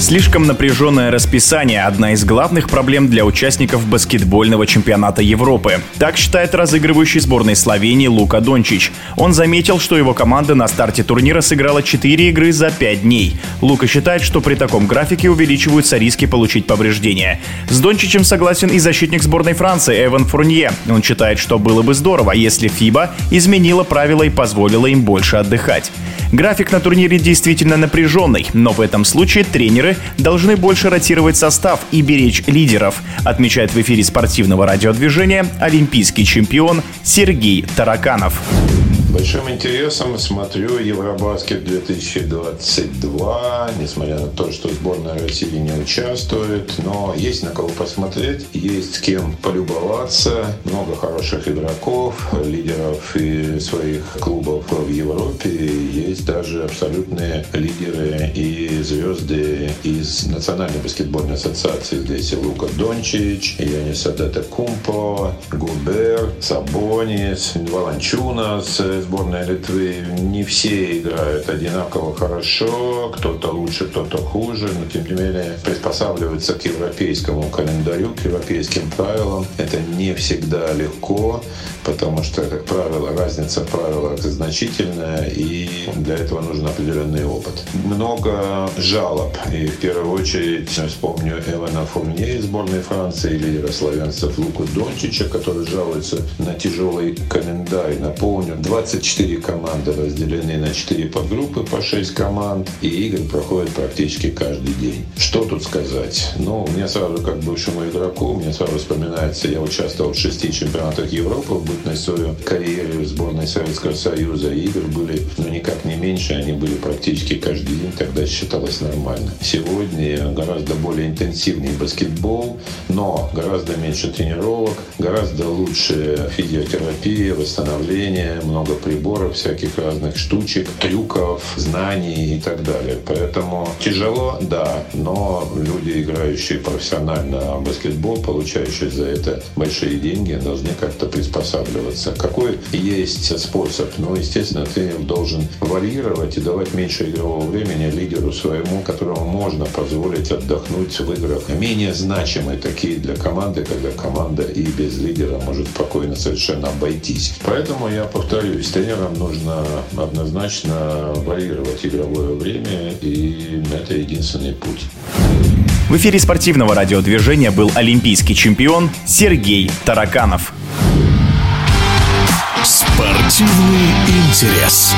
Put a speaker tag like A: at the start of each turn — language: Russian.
A: Слишком напряженное расписание – одна из главных проблем для участников баскетбольного чемпионата Европы. Так считает разыгрывающий сборной Словении Лука Дончич. Он заметил, что его команда на старте турнира сыграла 4 игры за 5 дней. Лука считает, что при таком графике увеличиваются риски получить повреждения. С Дончичем согласен и защитник сборной Франции Эван Фурнье. Он считает, что было бы здорово, если ФИБА изменила правила и позволила им больше отдыхать. График на турнире действительно напряженный, но в этом случае тренеры должны больше ротировать состав и беречь лидеров, отмечает в эфире спортивного радиодвижения олимпийский чемпион Сергей Тараканов.
B: Большим интересом смотрю Евробаскет 2022, несмотря на то, что сборная России не участвует, но есть на кого посмотреть, есть с кем полюбоваться, много хороших игроков, лидеров и своих клубов в Европе, есть даже абсолютные лидеры и звезды из Национальной баскетбольной ассоциации, здесь и Лука Дончич, Янис Адета Кумпо, Губер, Сабонис, Валанчунас, сборная Литвы не все играют одинаково хорошо, кто-то лучше, кто-то хуже, но тем не менее приспосабливаются к европейскому календарю, к европейским правилам. Это не всегда легко, потому что, как правило, разница в правилах значительная, и для этого нужен определенный опыт. Много жалоб, и в первую очередь вспомню Эвана Фурнье из сборной Франции, лидера славянцев Луку Дончича, который жалуется на тяжелый календарь. Напомню, 24 команды разделены на 4 подгруппы по 6 команд, и игры проходят практически каждый день. Что тут сказать? Ну, мне сразу, как бывшему игроку, мне сразу вспоминается, я участвовал в шести чемпионатах Европы в бытность свою карьеру в сборной Советского Союза. Игр были, ну, никак не меньше, они были практически каждый день, тогда считалось нормально. Сегодня гораздо более интенсивный баскетбол, но гораздо меньше тренировок, гораздо лучше физиотерапия, восстановление, много приборов, всяких разных штучек, трюков, знаний и так далее. Поэтому тяжело, да, но люди, играющие профессионально в баскетбол, получающие за это большие деньги, должны как-то приспосабливаться. Какой есть способ? Ну, естественно, тренер должен варьировать и давать меньше игрового времени лидеру своему, которому можно позволить отдохнуть в играх. Менее значимые такие для команды, когда команда и без лидера может спокойно совершенно обойтись. Поэтому я повторюсь, тренерам нужно однозначно варьировать игровое время, и это единственный путь.
A: В эфире спортивного радиодвижения был олимпийский чемпион Сергей Тараканов.
C: Спортивный интерес.